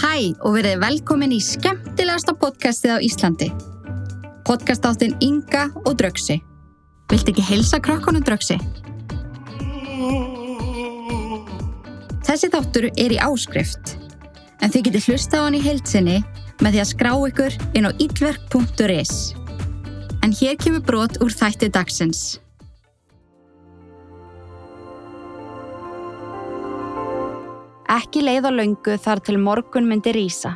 Hæ og verið velkomin í skemmtilegasta podcastið á Íslandi. Podcastáttin Inga og Drögsi. Viltu ekki heilsa krökkunum Drögsi? Þessi þáttur er í áskrift, en þið getur hlusta á hann í heilsinni með því að skrá ykkur inn á illverk.is. En hér kemur brot úr þætti dagsins. Ekki leið á löngu þar til morgun myndi rýsa.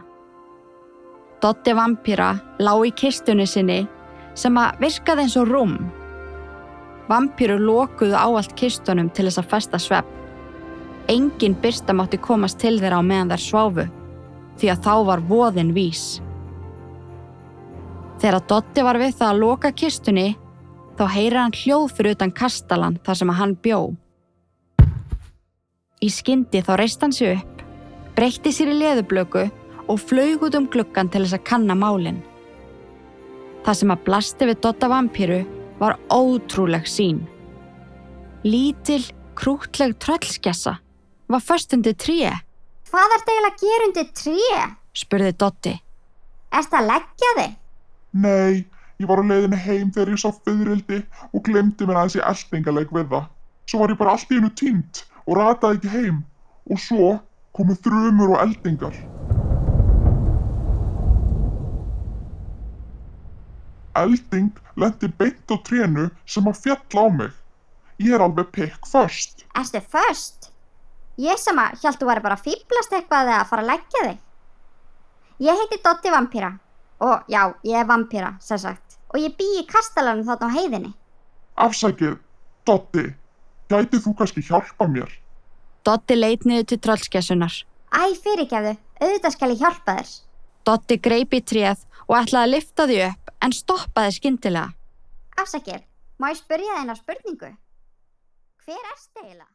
Dotti vampýra lág í kistunni sinni sem að virkaði eins og rúm. Vampýru lokuðu áallt kistunum til þess að festa svepp. Engin byrsta mátti komast til þeirra á meðan þær sváfu því að þá var voðin vís. Þegar Dotti var við það að loka kistunni þá heyrir hann hljóð fyrir utan kastalan þar sem að hann bjó. Í skyndi þá reist hann sig upp, breytti sér í leðublöku og flög út um gluggan til þess að kanna málinn. Það sem að blasti við Dotta vampýru var ótrúleg sín. Lítil, krútleg tröllskessa var först undir tríi, Hvað ert eiginlega að gera undir tré? spurði Dotti. Erst að leggja þig? Nei, ég var á leiðinni heim þegar ég sá fyririldi og glemdi mér aðeins í eldingaleg við það. Svo var ég bara allt í hennu tínt og rataði ekki heim og svo komu þrumur og eldingar. Elding lendi beint á trénu sem að fjalla á mig. Ég er alveg pikk först. Erstu först? Ég sem að hjálp þú væri bara að fýblast eitthvað eða að fara að leggja þig. Ég heiti Dotti vampýra og já, ég er vampýra, sem sagt. Og ég bý í kastalanum þarna á heiðinni. Afsækið, Dotti, gætið þú kannski hjálpa mér? Dotti leit niður til tröllskessunar. Æ, fyrirgefðu, auðvitað skal ég hjálpa þér. Dotti greip í tréð og ætlaði að lifta því upp en stoppaði skyndilega. Afsakir, má ég spyrja eina spurningu? Hver erstu eiginlega?